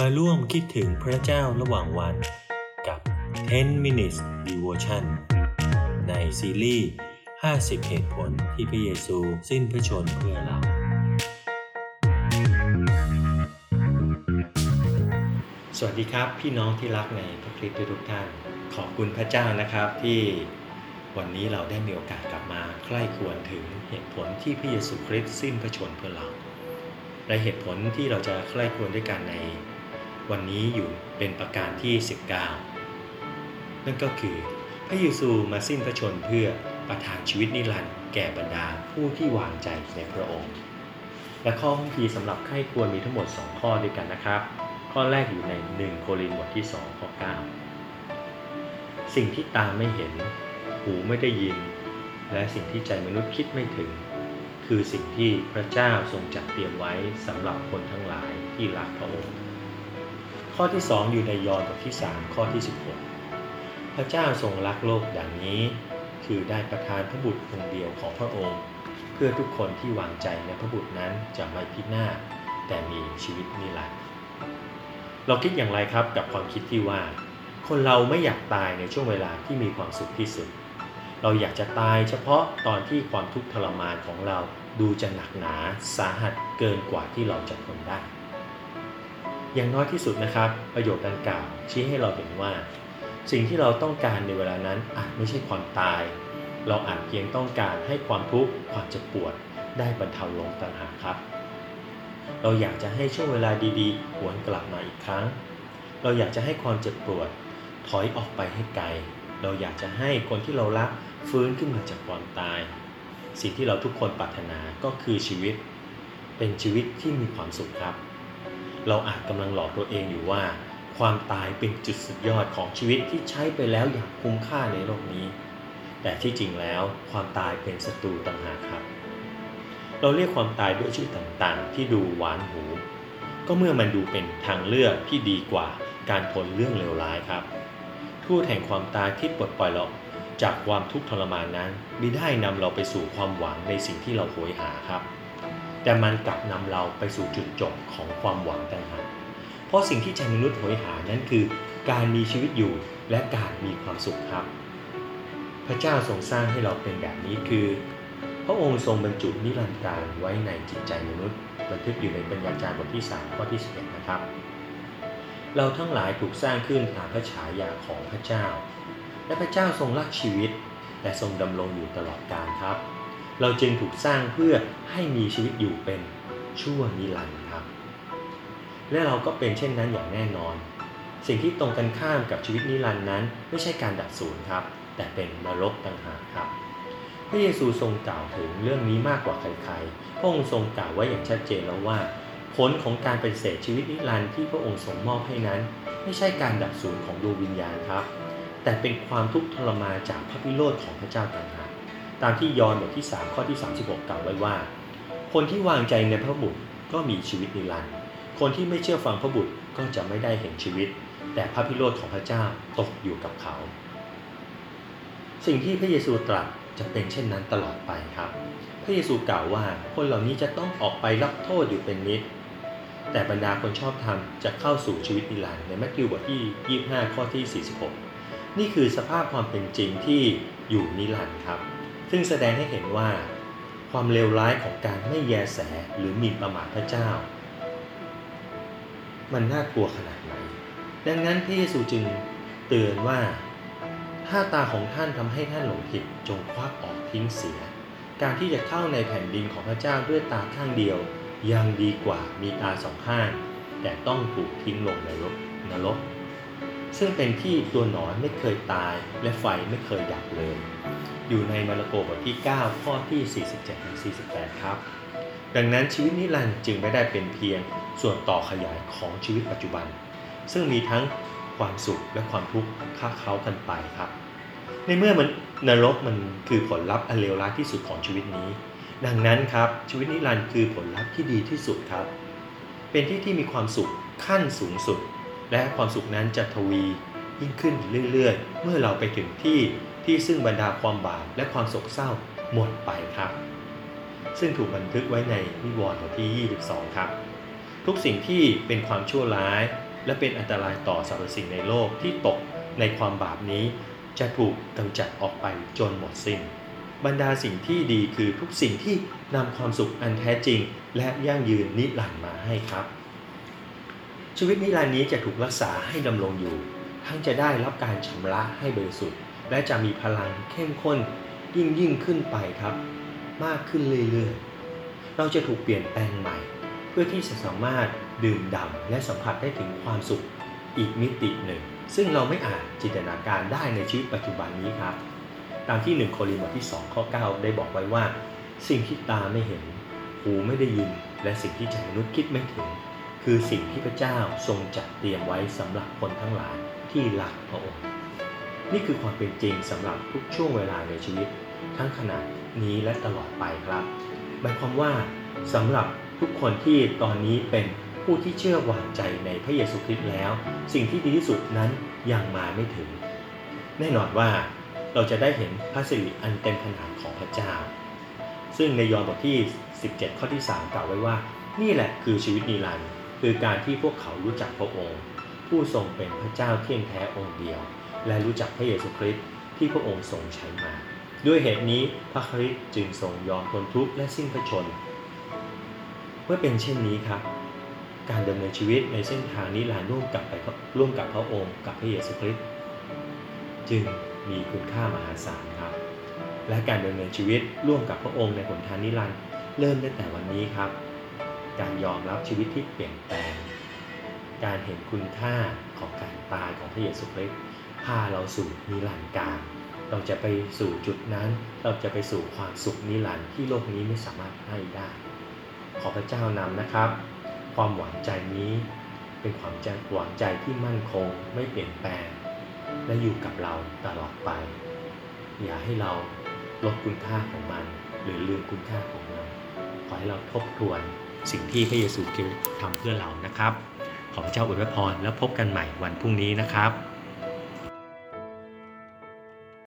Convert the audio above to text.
มาร่วมคิดถึงพระเจ้าระหว่างวันกับ 10 minutes devotion ในซีรีส์ 50 เหตุผลที่พระเยซูสิ้นพระชนเพื่อเรา สวัสดีครับพี่น้องที่รักในพระคริสต์ทุกท่าน ขอบคุณพระเจ้านะครับที่วันนี้เราได้มีโอกาสกลับมาใคร่ควรถึงเหตุผลที่พระเยซูคริสต์สิ้นพระชนเพื่อเรา และเหตุผลที่เราจะใคร่ควรด้วยกันใน วันนี้อยู่เป็นประการที่ 19 นั่นก็คือพระเยซูมาสิ้นพระชนเพื่อประทานชีวิตนิรันดร์แก่บรรดาผู้ที่วางใจในพระองค์ และข้อคัมภีสำหรับใคร่ควรมีทั้งหมด 2 ข้อด้วยกันนะครับ ข้อแรกอยู่ใน 1 โครินธ์บทที่ 2 ข้อ 9 สิ่งที่ตาไม่เห็น หูไม่ได้ยิน และสิ่งที่ใจมนุษย์คิดไม่ถึง คือสิ่งที่พระเจ้าทรงจัดเตรียมไว้สำหรับคนทั้งหลายที่รักพระองค์ ข้อที่ 2 อยู่ในยอห์นบทที่ 3 ข้อที่ 16 พระเจ้าทรงรักโลกอย่างนี้ คือได้ประทานพระบุตรองค์เดียวของพระองค์ เพื่อทุกคนที่วางใจในพระบุตรนั้นจะไม่พินาศแต่มีชีวิตนิรันดร์เราคิดอย่างไรครับกับความคิดที่ว่า คนเราไม่อยากตายในช่วงเวลาที่มีความสุขที่สุด เราอยากจะตายเฉพาะตอนที่ความทุกข์ทรมานของเราดูจะหนักหนาสาหัสเกินกว่าที่เราจะทนได้ อย่างน้อยที่สุดนะครับ ประโยชน์ดังกล่าวชี้ให้เราเห็นว่า สิ่งที่เราต้องการในเวลานั้นอาจไม่ใช่ความตาย เราอาจเพียงต้องการให้ความทุกข์ความเจ็บปวด ได้บรรเทาลงต่างหากครับ เราอยากจะให้ช่วงเวลาดีๆ หวนกลับมาอีกครั้ง เราอยากจะให้ความเจ็บปวด ถอยออกไปให้ไกล เราอยากจะให้คนที่เรารักฟื้นขึ้นมาจากความตาย สิ่งที่เราทุกคนปรารถนาก็คือชีวิต เป็นชีวิตที่มีความสุขครับ เราอาจกำลังหลอกตัวเองอยู่ว่า ความตายเป็นจุดสุดยอดของชีวิตที่ใช้ไปแล้วอย่างคุ้มค่าในโลกนี้ แต่ที่จริงแล้วความตายเป็นศัตรูต่างหากครับ เราเรียกความตายด้วยชื่อต่างๆ ที่ดูหวานหู ก็เมื่อมันดูเป็นทางเลือกที่ดีกว่าการทนเรื่องเลวร้ายครับทูตแห่งความตายที่ปลดปล่อยเราจากความทุกข์ทรมานนั้นมิได้นำเราไปสู่ความหวังในสิ่งที่เราโหยหาครับ แต่มันกลับนำเราไปสู่จุดจบของความหวังต่างหากเพราะสิ่งที่ใจมนุษย์โหยหานั้นคือ การมีชีวิตอยู่และการมีความสุขครับ พระเจ้าทรงสร้างให้เราเป็นแบบนี้คือ พระองค์ทรงบรรจุนิรันดร์การไว้ในจิตใจมนุษย์บันทึกอยู่ในปัญญาจารย์บทที่ 3 ข้อที่11นะครับ เราทั้งหลายถูกสร้างขึ้นตามพระฉายาของพระเจ้า และพระเจ้าทรงรักชีวิต และทรงดำรงอยู่ตลอดกาลครับ เราจึงถูกสร้างเพื่อให้มีชีวิตอยู่เป็นชั่วนิรันดร์ครับ และเราก็เป็นเช่นนั้นอย่างแน่นอน สิ่งที่ตรงกันข้ามกับชีวิตนิรันดร์นั้น ไม่ใช่การดับสูญครับ แต่เป็นนรกต่างหากครับ พระเยซูทรงกล่าวถึงเรื่องนี้มากกว่าใครๆ พระองค์ทรงกล่าวไว้อย่างชัดเจนแล้วว่า ผลของการเป็นเศษชีวิตนิรันดร์ที่พระองค์ทรงมอบให้นั้น ไม่ใช่การดับสูญของดวงวิญญาณครับ แต่เป็นความทุกข์ทรมานจากพระพิโรธของพระเจ้าต่างหาก ตามที่ยอห์นบทที่ 3 ข้อที่ 36 กล่าวไว้ว่า คนที่วางใจในพระบุตรก็มีชีวิตนิรันดร์คนที่ไม่เชื่อฟังพระบุตรก็จะไม่ได้เห็นชีวิต แต่พระพิโรธของพระเจ้าตกอยู่กับเขา สิ่งที่พระเยซูตรัสจะเป็นเช่นนั้นตลอดไปครับ พระเยซูกล่าวว่าคนเหล่านี้จะต้องออกไปรับโทษอยู่เป็นนิตย์แต่บรรดาคนชอบธรรมจะเข้าสู่ชีวิตนิรันดร์ในมัทธิวบทที่ 25 ข้อที่ 46 นี่คือสภาพความเป็นจริงที่อยู่นิรันดร์ครับ ซึ่งแสดงให้เห็นว่า ความเลวร้ายของการไม่แยแสหรือหมีประมาทพระเจ้า มันน่ากลัวขนาดไหน ดังนั้นพระเยซูจึงเตือนว่า ถ้าตาของท่านทำให้ท่านหลงผิดจงควักออกทิ้งเสีย การที่จะเข้าในแผ่นดินของพระเจ้าด้วยตาข้างเดียว ยังดีกว่ามีตาสองข้าง แต่ต้องถูกทิ้งลงในรกนรก ซึ่งเป็นที่ตัวหนอนไม่เคยตายและไฟไม่เคยดับเลย อยู่ในมาระโกบทที่ 9 ข้อที่ 47-48 ครับ ดังนั้นชีวิตนิรันดร์จึงไม่ได้เป็นเพียงส่วนต่อขยายของชีวิตปัจจุบัน ซึ่งมีทั้งความสุขและความทุกข์ค้าเข้ากันไปครับ ในเมื่อมันนรกมันคือผลลัพธ์อันเลวร้ายที่สุดของชีวิตนี้ ดังนั้นครับชีวิตนิรันดร์คือผลลัพธ์ที่ดีที่สุดครับ เป็นที่ที่มีความสุขขั้นสูงสุด และความสุขนั้นจะทวียิ่งขึ้นเรื่อยๆ เมื่อเราไปถึงที่ที่ซึ่งบรรดาความบาปและความโศกเศร้าหมดไปครับ ซึ่งถูกบันทึกไว้ในนิวรณ์บทที่ 22 ครับ ทุกสิ่งที่เป็นความชั่วร้าย และเป็นอันตรายต่อสรรพสิ่งในโลกที่ตกในความบาปนี้ จะถูกกำจัดออกไปจนหมดสิ้น บรรดาสิ่งที่ดีคือทุกสิ่งที่นำความสุขอันแท้จริง และยั่งยืนนิรันดร์มาให้ครับ ชีวิตนิรันดร์นี้จะถูกรักษาให้ดำรงอยู่ ทั้งจะได้รับการชำระให้บริสุทธิ์ และจะมีพลังเข้มข้นยิ่งยิ่งขึ้นไปครับ มากขึ้นเรื่อยๆ เราจะถูกเปลี่ยนแปลงใหม่ เพื่อที่จะสามารถดื่มด่ำและสัมผัสได้ถึงความสุขอีกมิติหนึ่ง ซึ่งเราไม่อาจจินตนาการได้ในชีวิตปัจจุบันนี้ครับ ตามที่ 1 โครินธ์บทที่ 2 ข้อ 9 ได้บอกไว้ว่า สิ่งที่ตาไม่เห็น หูไม่ได้ยิน และสิ่งที่ใจมนุษย์คิดไม่ถึง คือสิ่งที่พระเจ้าทรงจัดเตรียมไว้สำหรับคนทั้งหลายที่รักพระองค์ นี่คือความเป็นจริงสำหรับทุกช่วงเวลาในชีวิต ทั้งขณะนี้และตลอดไปครับหมายความว่าสำหรับทุกคนที่ตอนนี้เป็นผู้ที่เชื่อวางใจในพระเยซูคริสต์แล้ว สิ่งที่ดีที่สุดนั้นยังมาไม่ถึง แน่นอนว่าเราจะได้เห็นพระสิริอันเต็มขนาดของพระเจ้า ซึ่งในยอห์นบทที่ 17 ข้อที่ 3 กล่าวไว้ว่า นี่แหละคือชีวิตนิรันดร์ คือการที่พวกเขารู้จักพระองค์ ผู้ทรงเป็นพระเจ้าเที่ยงแท้องค์เดียว และรู้จักพระเยซูคริสต์ที่พระองค์ทรงใช้มา ด้วยเหตุนี้พระคริสต์จึงทรงยอมทนทุกข์และสิ้นพระชน เมื่อเป็นเช่นนี้ครับ การดำเนินชีวิตในเส้นทางนิรันดร์ร่วมกับไปร่วมกับพระองค์กับพระเยซูคริสต์จึงมีคุณค่ามหาศาลครับ และการดำเนินชีวิตร่วมกับพระองค์ในหนทางนิรันดร์เริ่มตั้งแต่วันนี้ครับ การยอมรับชีวิตที่เปลี่ยนแปลง การเห็นคุณค่าของการตายของพระเยซูคริสต์พาเราสู่นิรันดร์กาล เราจะไปสู่จุดนั้น เราจะไปสู่ความสุขนิรันดร์ที่โลกนี้ไม่สามารถให้ได้ ขอพระเจ้านำนะครับ ความหวังใจนี้เป็นความใจหวังใจที่มั่นคงไม่เปลี่ยนแปลง และอยู่กับเราตลอดไป อย่าให้เราลดคุณค่าของมัน หรือลืมคุณค่าของมันขอให้เราทบทวน สิ่งที่พระเยซูคริสต์ทำเพื่อเรานะครับ ขอพระเจ้าอวยพรแล้วพบกันใหม่วันพรุ่งนี้นะครับ